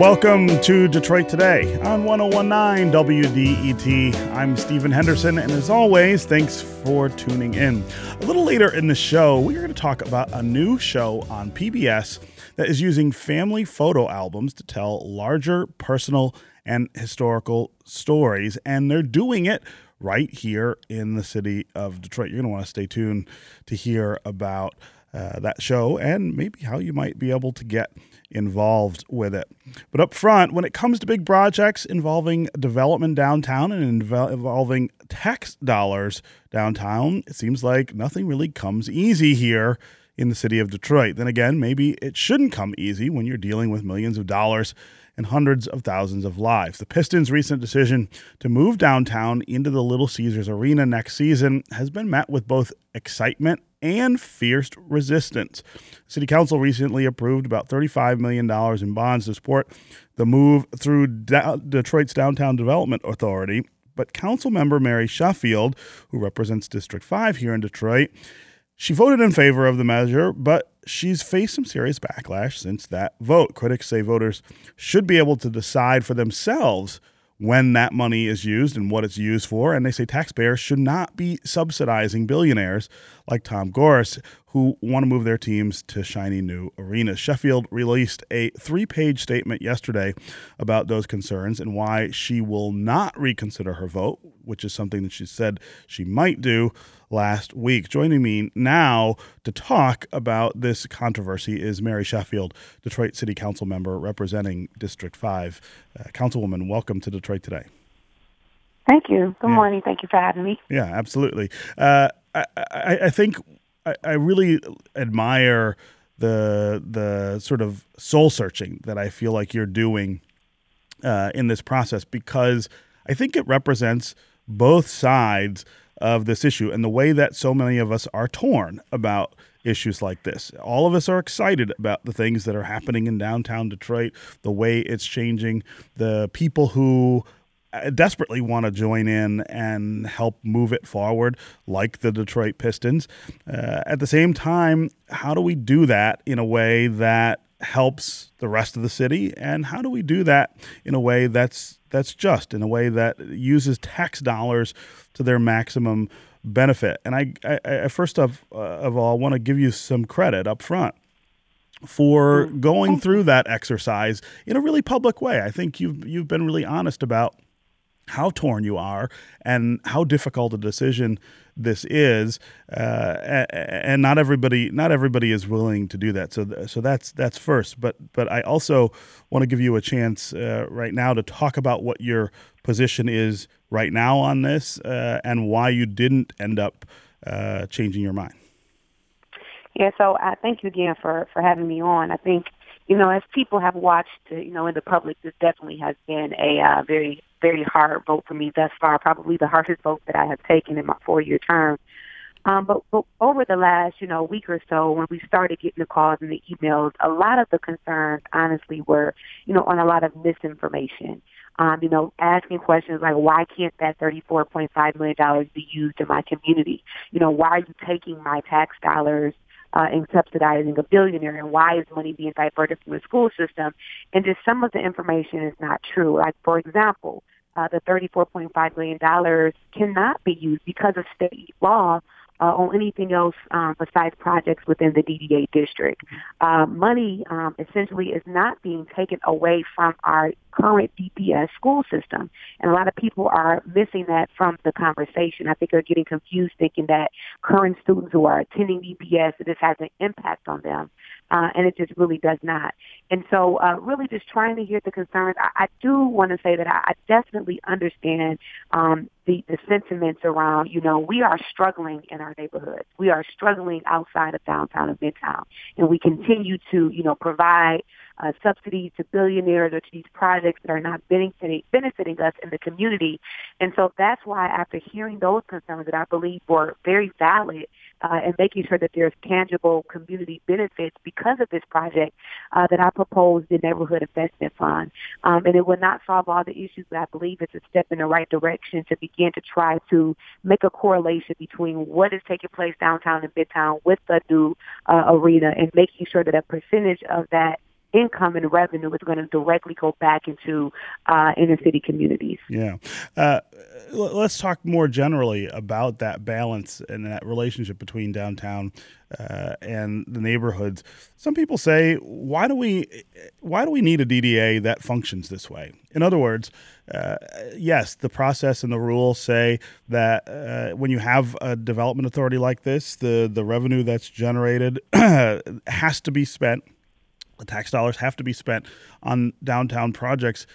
Welcome to Detroit Today on 1019 WDET. I'm Stephen Henderson, and as always, thanks for tuning in. A little later in the show, we're going to talk about a new show on PBS that is using family photo albums to tell larger personal and historical stories, and they're doing it right here in the city of Detroit. You're going to want to stay tuned to hear about uh, that show and maybe how you might be able to get involved with it. But up front, when it comes to big projects involving development downtown and involving tax dollars downtown, it seems like nothing really comes easy here in the city of Detroit. Then again, maybe it shouldn't come easy when you're dealing with millions of dollars and hundreds of thousands of lives. The Pistons' recent decision to move downtown into the Little Caesars Arena next season has been met with both excitement and fierce resistance. City Council recently approved about $35 million in bonds to support the move through Detroit's Downtown Development Authority. But Council member Mary Sheffield, who represents District 5 here in Detroit, she voted in favor of the measure, but she's faced some serious backlash since that vote. Critics say voters should be able to decide for themselves when that money is used and what it's used for. And they say taxpayers should not be subsidizing billionaires like Tom Gores, who want to move their teams to shiny new arenas. Sheffield released a three page statement yesterday about those concerns and why she will not reconsider her vote, which is something that she said she might do last week. Joining me now to talk about this controversy is Mary Sheffield, Detroit City Council member representing District 5. Uh, Councilwoman, welcome to Detroit today. Thank you. Good yeah. morning. Thank you for having me. Yeah, absolutely. Uh, I, I, I, think I, I really admire the the sort of soul searching that I feel like you're doing uh, in this process because I think it represents both sides of this issue and the way that so many of us are torn about issues like this. All of us are excited about the things that are happening in downtown Detroit, the way it's changing, the people who desperately want to join in and help move it forward, like the Detroit Pistons. Uh, at the same time, how do we do that in a way that helps the rest of the city, and how do we do that in a way that's that's just, in a way that uses tax dollars to their maximum benefit? And I, I, I first of uh, of all want to give you some credit up front for mm. going through that exercise in a really public way. I think you've you've been really honest about how torn you are and how difficult a decision this is, uh, and not everybody not everybody is willing to do that. So so that's that's first. But but I also want to give you a chance uh, right now to talk about what your position is right now on this uh, and why you didn't end up uh, changing your mind. Yeah. So I thank you again for for having me on. I think you know, as people have watched, uh, you know, in the public, this definitely has been a uh, very, very hard vote for me thus far. Probably the hardest vote that I have taken in my four-year term. Um, but, but over the last, you know, week or so, when we started getting the calls and the emails, a lot of the concerns, honestly, were, you know, on a lot of misinformation. Um, you know, asking questions like, why can't that $34.5 million be used in my community? You know, why are you taking my tax dollars uh, subsidizing a billionaire and why is money being diverted from the school system. And just some of the information is not true. Like, for example, uh, the $34.5 million cannot be used because of state law uh, on anything else um, besides projects within the DDA district. Uh, money um, essentially is not being taken away from our current DPS school system. And a lot of people are missing that from the conversation. I think they're getting confused thinking that current students who are attending DPS, that this has an impact on them uh, and it just really does not. And so, uh, really, just trying to hear the concerns. I, I do want to say that I, I definitely understand um, the the sentiments around. You know, we are struggling in our neighborhoods. We are struggling outside of downtown and midtown, and we continue to, you know, provide uh, subsidies to billionaires or to these projects that are not benefiting, benefiting us in the community. And so that's why after hearing those concerns that I believe were very valid uh, and making sure that there's tangible community benefits because of this project, uh, that I proposed the Neighborhood Investment Fund. Um, and it will not solve all the issues, but I believe it's a step in the right direction to begin to try to make a correlation between what is taking place downtown and midtown with the new uh, arena and making sure that a percentage of that income and revenue is going to directly go back into uh, inner city communities. Yeah. Uh, let's talk more generally about that balance and that relationship between downtown uh, and the neighborhoods. Some people say, why do we why do we need a DDA that functions this way? In other words, uh, yes, the process and the rules say that uh, when you have a development authority like this, the the revenue that's generated has to be spent the tax dollars have to be spent on downtown projects.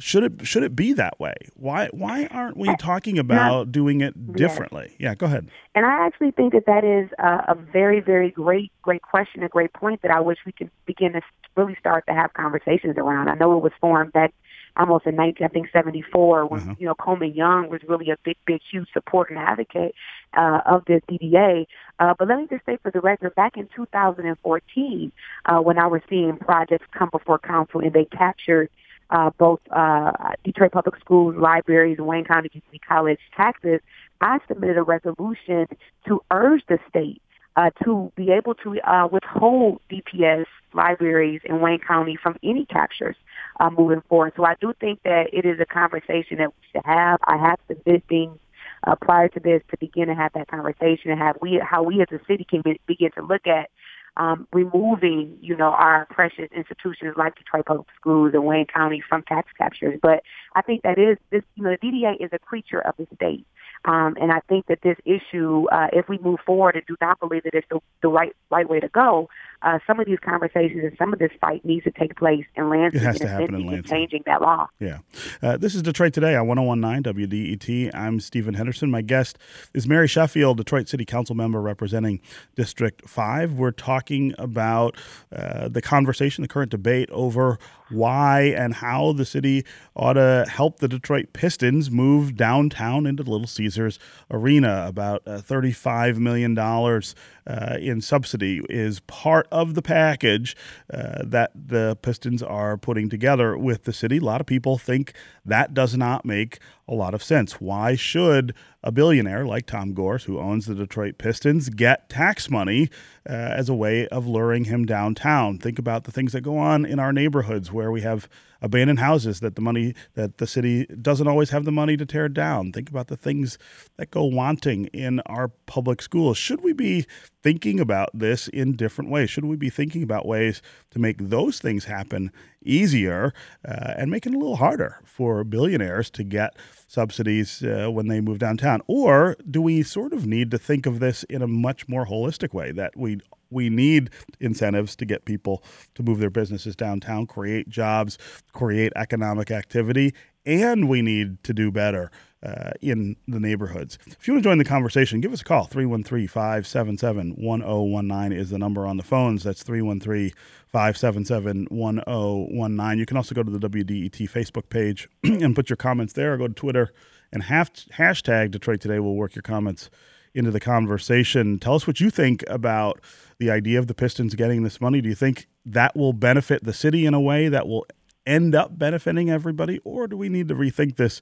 Should it should it be that way? Why why aren't we talking about doing it differently? Yeah, go ahead. And I actually think that that is a, a very very great great question, a great point that I wish we could begin to really start to have conversations around. I know it was formed that almost in 19, I think 74 when, uh-huh. you know, Coleman Young was really a big, big, huge support and advocate uh, of this DDA. Uh, but let me just say for the record, back in 2014, uh, when I was seeing projects come before council and they captured uh, both uh, Detroit Public Schools, libraries, and Wayne County Community College taxes, I submitted a resolution to urge the state uh, to be able to uh, withhold DPS libraries in Wayne County from any captures uh, moving forward. So I do think that it is a conversation that we should have. I have submitted things uh, prior to this to begin to have that conversation and have we how we as a city can be, begin to look at um, removing, you know, our precious institutions like Detroit Public Schools and Wayne County from tax captures. But I think that is this, you know, the DDA is a creature of the state. Um, and I think that this issue, uh, if we move forward and do not believe that it's the, the right right way to go, uh, some of these conversations and some of this fight needs to take place in Lansing. It has to happen in Lansing. Changing that law. Yeah. Uh, this is Detroit Today on 1019 WDET. I'm Stephen Henderson. My guest is Mary Sheffield, Detroit City Council member representing District 5. We're talking about uh, the conversation, the current debate over why and how the city ought to help the Detroit Pistons move downtown into Little Caesars Arena. About uh, $35 million uh, in subsidy is part of the package uh, that the Pistons are putting together with the city. A lot of people think that does not make a lot of sense. Why should a billionaire like Tom Gores, who owns the Detroit Pistons, get tax money uh, as a way of luring him downtown? Think about the things that go on in our neighborhoods where we have abandoned houses that the money that the city doesn't always have the money to tear down. Think about the things that go wanting in our public schools. Should we be thinking about this in different ways? Should we be thinking about ways to make those things happen easier uh, and make it a little harder for billionaires to get subsidies uh, when they move downtown? Or do we sort of need to think of this in a much more holistic way that we we need incentives to get people to move their businesses downtown, create jobs, create economic activity, and we need to do better uh, in the neighborhoods. If you want to join the conversation, give us a call. 313 577 1019 is the number on the phones. That's 313 577 1019. You can also go to the WDET Facebook page and put your comments there, or go to Twitter and hashtag Detroit Today. We'll work your comments into the conversation. Tell us what you think about the idea of the Pistons getting this money. Do you think that will benefit the city in a way that will end up benefiting everybody, or do we need to rethink this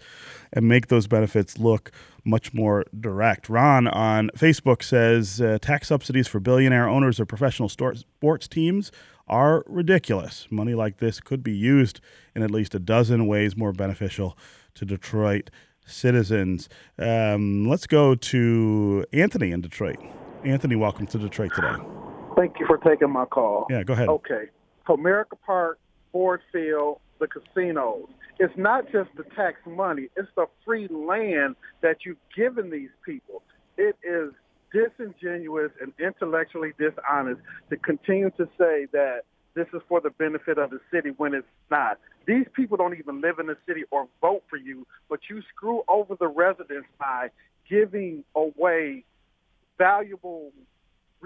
and make those benefits look much more direct? Ron on Facebook says uh, tax subsidies for billionaire owners of professional sports teams are ridiculous. Money like this could be used in at least a dozen ways more beneficial to Detroit citizens. Um, let's go to Anthony in Detroit. Anthony, welcome to Detroit today. Thank you for taking my call. Yeah, go ahead. Okay. Comerica Park, Ford Field, the casinos. It's not just the tax money, it's the free land that you've given these people. It is disingenuous and intellectually dishonest to continue to say that this is for the benefit of the city when it's not. These people don't even live in the city or vote for you, but you screw over the residents by giving away valuable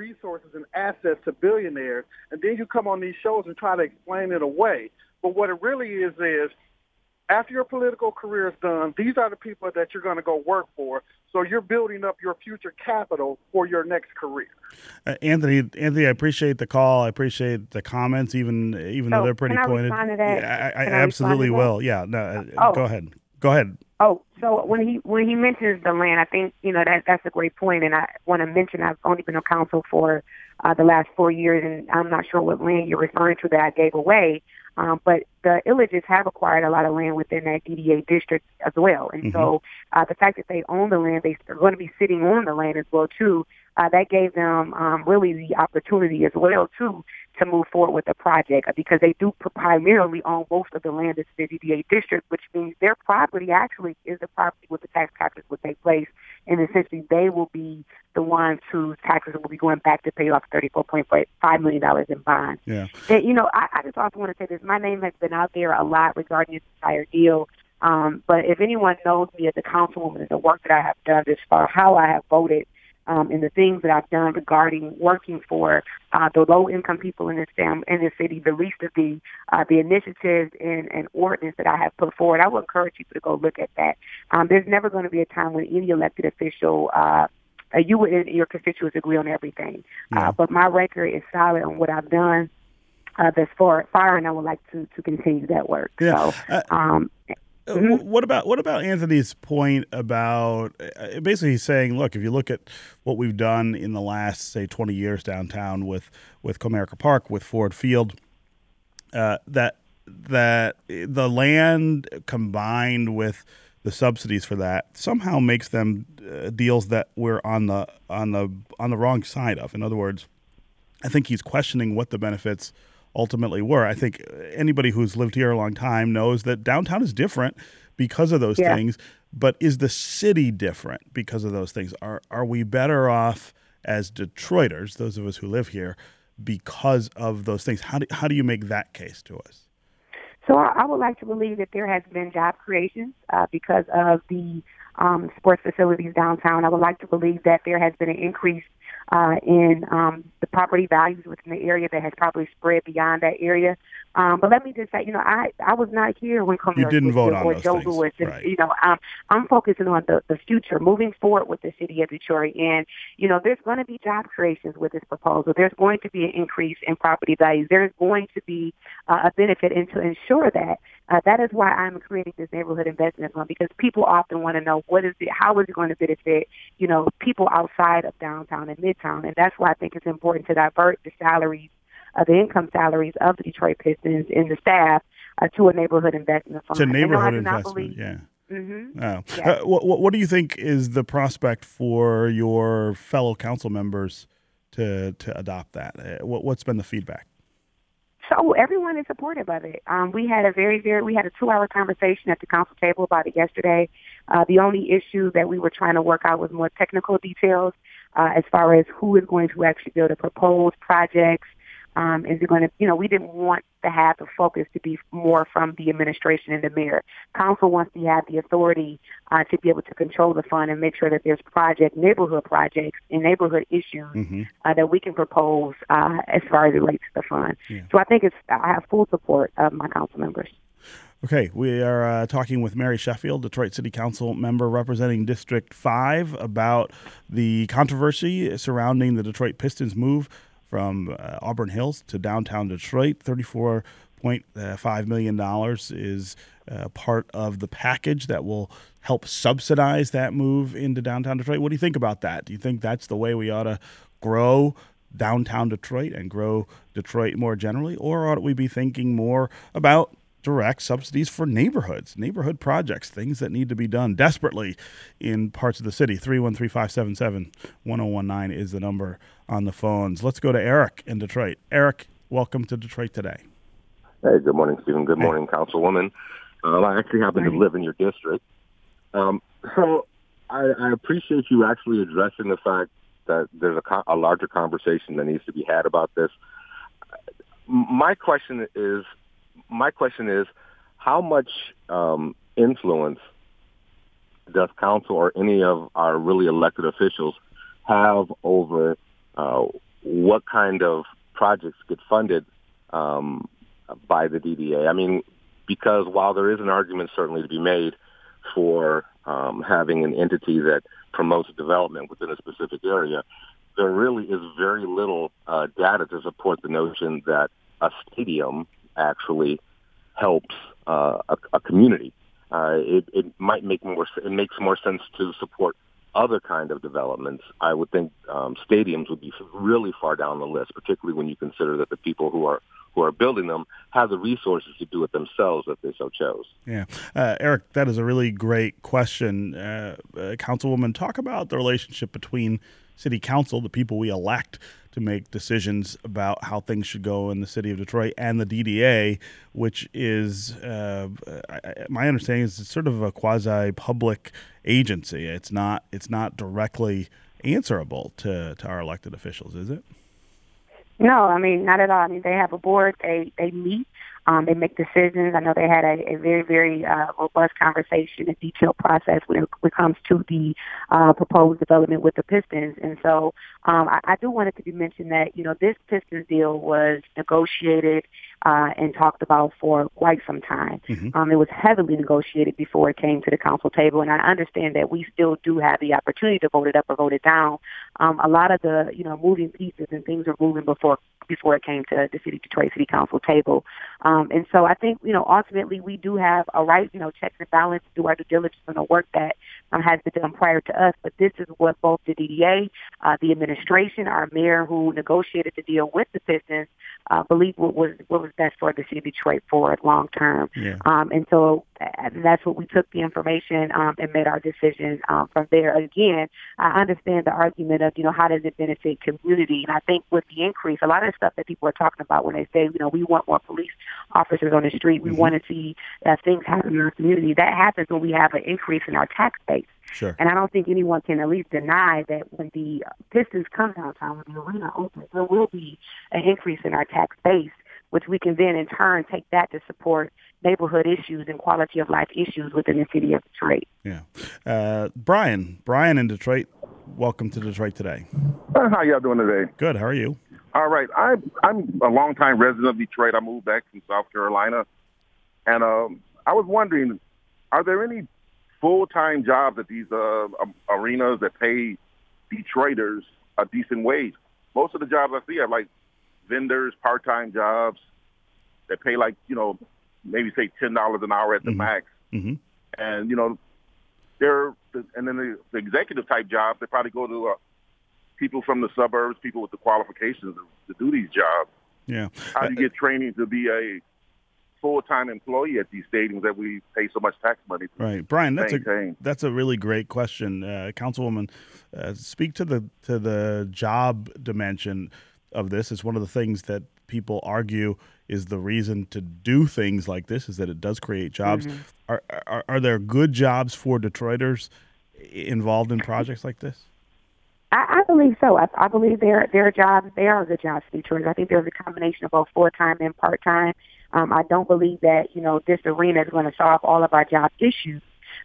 resources and assets to billionaires, and then you come on these shows and try to explain it away. But what it really is is after your political career is done, these are the people that you're going to go work for. So you're building up your future capital for your next career. Uh, Anthony, Anthony, I appreciate the call. I appreciate the comments, even even though they're pretty can I pointed. Respond to that? Yeah, I, I, I absolutely will. Yeah, no, uh, oh. go ahead. Go ahead. Oh, so when he when he mentions the land, I think you know that that's a great point, and I want to mention I've only been on council for uh, the last four years, and I'm not sure what land you're referring to that I gave away. Um, but the Ilitches have acquired a lot of land within that DDA district as well, and mm-hmm. so uh, the fact that they own the land, they are going to be sitting on the land as well too. Uh, that gave them um, really the opportunity as well too to move forward with the project uh, because they do primarily own most of the land in the DDA district, which means their property actually is the property where the tax captures will take place, and essentially they will be the ones whose taxes will be going back to pay off $34.5 million in bonds. Yeah. And, you know, I, I just also want to say this. My name has been out there a lot regarding this entire deal. Um, but if anyone knows me as a councilwoman and the work that I have done this far, how I have voted – um, and the things that I've done regarding working for uh, the low income people in this fam- in this city, the least of the uh, the initiatives and, and ordinance that I have put forward. I would encourage people to go look at that. Um, there's never going to be a time when any elected official uh, uh, you and your constituents agree on everything. Yeah. Uh, but my record is solid on what I've done uh, thus far, far, and I would like to to continue that work. Yeah. So, uh, um, uh, mm-hmm. What about what about Anthony's point about uh, basically saying, look, if you look at what we've done in the last say twenty years downtown with with Comerica Park, with Ford Field, uh, that that the land combined with the subsidies for that somehow makes them uh, deals that we're on the on the on the wrong side of. In other words, I think he's questioning what the benefits ultimately were. I think anybody who's lived here a long time knows that downtown is different because of those yeah. things. But is the city different because of those things? Are are we better off as Detroiters, those of us who live here, because of those things? How do how do you make that case to us? So I, I would like to believe that there has been job creation uh, because of the um, sports facilities downtown. I would like to believe that there has been an increase uh, in um, the property values within the area that has probably spread beyond that area. Um, but let me just say, you know, I I was not here when Comerica you didn't vote on or those Joe things. Louis, and right. you know, um, I'm focusing on the the future, moving forward with the city of Detroit, and you know, there's going to be job creations with this proposal. There's going to be an increase in property values. There's going to be uh, a benefit, and to ensure that uh, that is why I'm creating this neighborhood investment fund because people often want to know what is it, how is it going to benefit, you know, people outside of downtown and midtown, and that's why I think it's important to divert the salaries, uh, the income salaries of the Detroit Pistons and the staff uh, to a neighborhood investment fund. To neighborhood investment, believe, yeah. Mm-hmm. Oh. Uh, what, what do you think is the prospect for your fellow council members to to adopt that? Uh, what, what's been the feedback? So everyone is supportive of it. Um, we had a very, very, we had a two-hour conversation at the council table about it yesterday. Uh, the only issue that we were trying to work out was more technical details uh, as far as who is going to actually be able to propose projects, um, is it going to, you know, we didn't want to have the focus to be more from the administration and the mayor. Council wants to have the authority uh, to be able to control the fund and make sure that there's project, neighborhood projects and neighborhood issues mm-hmm. uh, that we can propose uh, as far as it relates to the fund. Yeah. So I think it's, I have full support of my council members. Okay, we are uh, talking with Mary Sheffield, Detroit City Council member representing District 5, about the controversy surrounding the Detroit Pistons move from uh, Auburn Hills to downtown Detroit. $34.5 million is uh, part of the package that will help subsidize that move into downtown Detroit. What do you think about that? Do you think that's the way we ought to grow downtown Detroit and grow Detroit more generally? Or ought we be thinking more about direct subsidies for neighborhoods, neighborhood projects, things that need to be done desperately in parts of the city. 313 577 1019 is the number on the phones. Let's go to Eric in Detroit. Eric, welcome to Detroit today. Hey, good morning, Stephen. Good morning, hey. Councilwoman. Uh, I actually happen to live in your district. Um, so I, I appreciate you actually addressing the fact that there's a, a larger conversation that needs to be had about this. My question is my question is, how much um, influence does council or any of our really elected officials have over uh, what kind of projects get funded um, by the DDA? I mean, because while there is an argument certainly to be made for um, having an entity that promotes development within a specific area, there really is very little uh, data to support the notion that a stadium actually helps uh, a, a community. Uh, it, it might make more it makes more sense to support other kind of developments, I would think um, stadiums would be really far down the list, particularly when you consider that the people who are who are building them have the resources to do it themselves if they so chose. Yeah. Uh, Eric, that is a really great question. Uh, uh, Councilwoman, talk about the relationship between City Council, the people we elect to make decisions about how things should go in the city of Detroit, and the DDA, which is, uh, my understanding is it's sort of a quasi public agency. It's not, it's not directly answerable to, to our elected officials, is it? No, I mean not at all. I mean they have a board. They they meet. Um, they make decisions. I know they had a, a very very uh, robust conversation and detailed process when it, when it comes to the uh, proposed development with the Pistons. And so um, I, I do want it to be mentioned that you know this Pistons deal was negotiated uh, and talked about for quite some time. Mm-hmm. Um, it was heavily negotiated before it came to the council table, and I understand that we still do have the opportunity to vote it up or vote it down. Um, a lot of the you know moving pieces and things are moving before before it came to the city Detroit City Council table. Um, and so I think, you know, ultimately we do have a right, you know, checks and balance, do our due diligence on the work that um, has been done prior to us. But this is what both the DDA, uh, the administration, our mayor who negotiated the deal with the Pistons, uh, believe what was what was best for the city of Detroit for long term. Yeah. Um, and so uh, that's what we took the information um, and made our decision um, from there. Again, I understand the argument of you know how does it benefit community, and I think with the increase, a lot of stuff that people are talking about when they say you know we want more police officers on the street, we mm-hmm. want to see uh, things happen in our community. That happens when we have an increase in our tax base. Sure. And I don't think anyone can at least deny that when the Pistons come downtown, when the arena opens, there will be an increase in our tax base, which we can then in turn take that to support neighborhood issues and quality of life issues within the city of Detroit. Yeah. Uh, Brian, Brian in Detroit, welcome to Detroit today. How y'all doing today? Good. How are you? All right. I, I'm a longtime resident of Detroit. I moved back from South Carolina. And um, I was wondering, are there any full-time jobs at these uh, um, arenas that pay Detroiters a decent wage? Most of the jobs I see are like vendors, part-time jobs that pay like, you know, maybe say ten dollars an hour at the mm-hmm. max. Mm-hmm. And you know, they're and then the, the executive type jobs they probably go to uh, people from the suburbs, people with the qualifications to, to do these jobs. Yeah. How do you get training to be a full-time employee at these stadiums that we pay so much tax money to right brian that's maintain. a that's a really great question uh, councilwoman uh, speak to the to the job dimension of this it's one of the things that people argue is the reason to do things like this is that it does create jobs. Mm-hmm. Are, are, are there good jobs for Detroiters involved in projects like this? I, I believe so. I, I believe there there are jobs. There are good jobs for Detroiters. I think there's a combination of both full time and part time. Um, I don't believe that you know this arena is going to solve all of our job issues.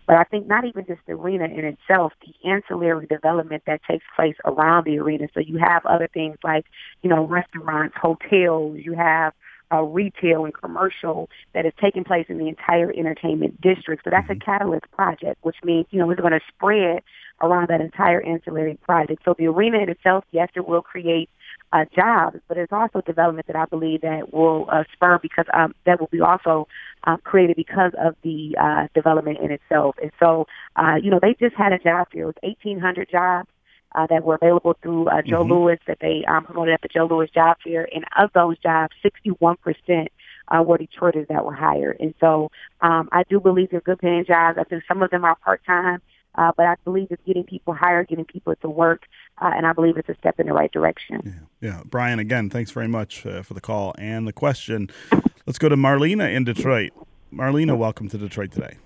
But I think not even just the arena in itself, the ancillary development that takes place around the arena. So you have other things like, you know, restaurants, hotels, you have uh, retail and commercial that is taking place in the entire entertainment district. So that's a mm-hmm. catalyst project, which means, you know, it's going to spread around that entire ancillary project. So the arena in itself, yes, it will create uh, jobs, but it's also development that I believe that will uh, spur because um, that will be also uh, created because of the uh, development in itself. And so, uh, you know, they just had a job fair. It was 1,800 jobs uh, that were available through uh, Joe mm-hmm. Louis that they um, promoted at the Joe Louis Job Fair. And of those jobs, 61% uh, were Detroiters that were hired. And so um, I do believe they're good paying jobs. I think some of them are part-time. Uh, but I believe it's getting people hired, getting people to work, uh, and I believe it's a step in the right direction. Yeah, yeah. Brian, again, thanks very much uh, for the call and the question. Let's go to Marlena in Detroit. Marlena, welcome to Detroit today.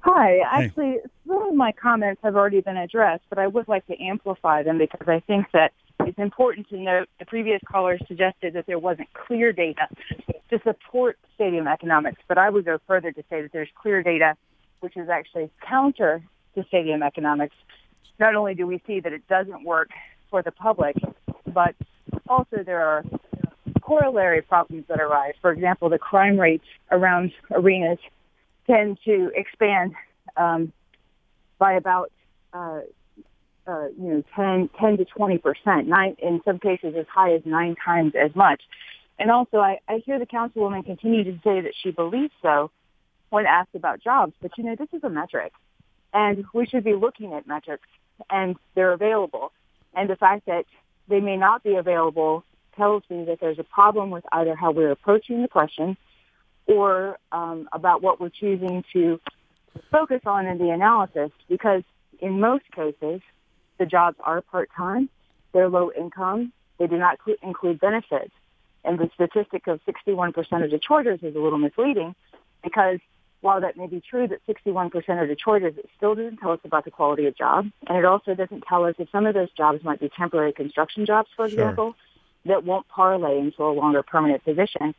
Hi. Actually, some of my comments have already been addressed, but I would like to amplify them because I think that it's important to note the previous caller suggested that there wasn't clear data to support stadium economics, but I would go further to say that there's clear data which is actually counter to stadium economics. Not only do we see that it doesn't work for the public, but also there are corollary problems that arise. For example, the crime rates around arenas tend to expand um, by about uh, uh, you know 10, 10 to 20 percent, nine in some cases as high as nine times as much. And also, I, I hear the councilwoman continue to say that she believes so when asked about jobs. But you know, this is a metric. And we should be looking at metrics, and they're available. And the fact that they may not be available tells me that there's a problem with either how we're approaching the question or um, about what we're choosing to focus on in the analysis because in most cases, the jobs are part-time, they're low income, they do not include benefits. And the statistic of 61% of Detroiters is a little misleading because while that may be true that 61% of Detroiters, it still doesn't tell us about the quality of jobs. And it also doesn't tell us if some of those jobs might be temporary construction jobs, for example, sure. that won't parlay into a longer permanent position.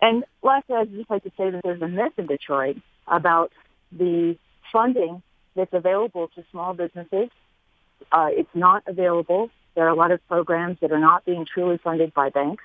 And lastly, I'd just like to say that there's a myth in Detroit about the funding that's available to small businesses. Uh, it's not available. There are a lot of programs that are not being truly funded by banks.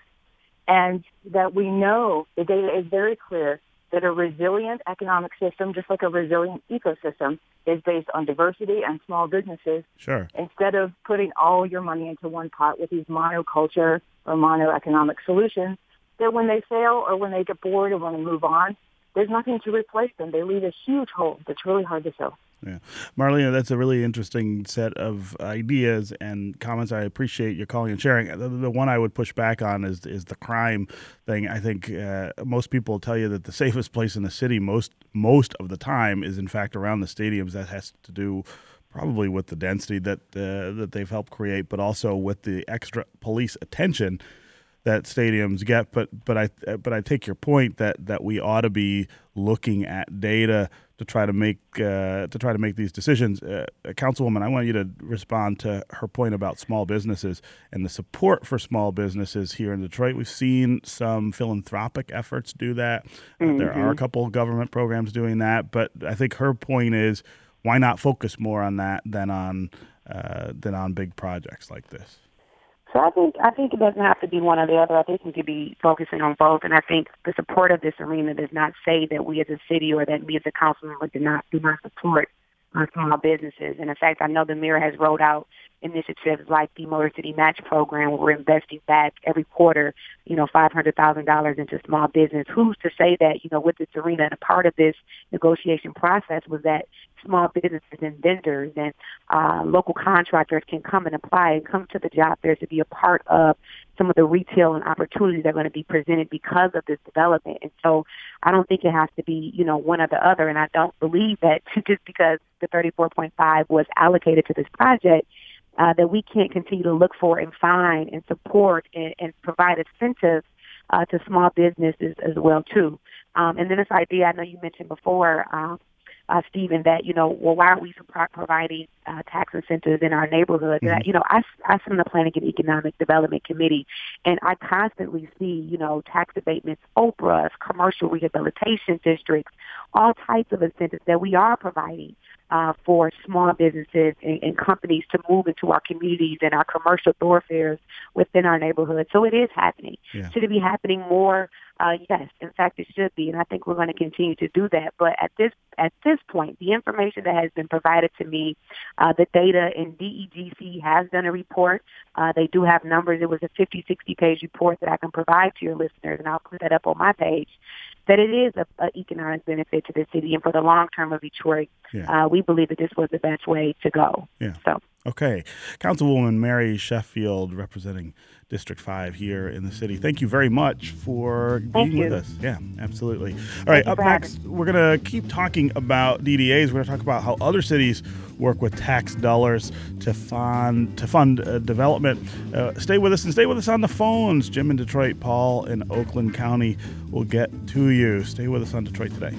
And that we know the data is very clear that a resilient economic system, just like a resilient ecosystem, is based on diversity and small businesses. Sure. Instead of putting all your money into one pot with these monoculture or monoeconomic solutions, that when they fail or when they get bored or when they move on, there's nothing to replace them. They leave a huge hole that's really hard to fill. Yeah. Marlena, that's a really interesting set of ideas and comments. I appreciate your calling and sharing. The, the one I would push back on is is the crime thing. I think uh, most people tell you that the safest place in the city most most of the time is in fact around the stadiums. That has to do probably with the density that uh, that they've helped create, but also with the extra police attention that stadiums get. But but I but I take your point that that we ought to be looking at data to try to make uh, to try to make these decisions. Uh, Councilwoman, I want you to respond to her point about small businesses and the support for small businesses here in Detroit. We've seen some philanthropic efforts do that. Mm-hmm. There are a couple of government programs doing that, but I think her point is why not focus more on that than on uh, than on big projects like this. So I think I think it doesn't have to be one or the other. I think we could be focusing on both. And I think the support of this arena does not say that we as a city or that we as a council member do not do not support our small businesses. And in fact, I know the mayor has rolled out initiatives like the Motor City Match Program, where we're investing back every quarter, you know, five hundred thousand dollars into small business. Who's to say that, you know, with this arena and a part of this negotiation process was that small businesses and vendors and uh, local contractors can come and apply and come to the job fair to be a part of some of the retail and opportunities that are going to be presented because of this development. And so I don't think it has to be, you know, one or the other. And I don't believe that just because the 34.5 was allocated to this project, uh, that we can't continue to look for and find and support and, and provide incentives uh, to small businesses as well too. Um, and then this idea I know you mentioned before, um, uh, Stephen, that you know, well, why aren't we providing uh, tax incentives in our neighborhood. Mm-hmm. And, you know, I I sit on the Planning and Economic Development Committee, and I constantly see you know tax abatements, OPRAs, commercial rehabilitation districts, all types of incentives that we are providing uh, for small businesses and, and companies to move into our communities and our commercial thoroughfares within our neighborhoods. So it is happening. Yeah. Should it be happening more? Uh, yes, in fact, it should be, and I think we're going to continue to do that. But at this at this point, the information that has been provided to me, uh, the data in DEGC has done a report. Uh, they do have numbers. It was a 50, 60 page report that I can provide to your listeners, and I'll put that up on my page that it is a, a economic benefit to the city and for the long term of Detroit. Yeah. Uh, we believe that this was the best way to go. Yeah. So. Okay. Councilwoman Mary Sheffield representing District 5 here in the city. Thank you very much for Thank being you. with us. Yeah, absolutely. All right, up next, we're going to keep talking about DDAs. We're going to talk about how other cities work with tax dollars to fund to fund uh, development. Uh, stay with us and stay with us on the phones. Jim in Detroit, Paul in Oakland County will get to you. Stay with us on Detroit today.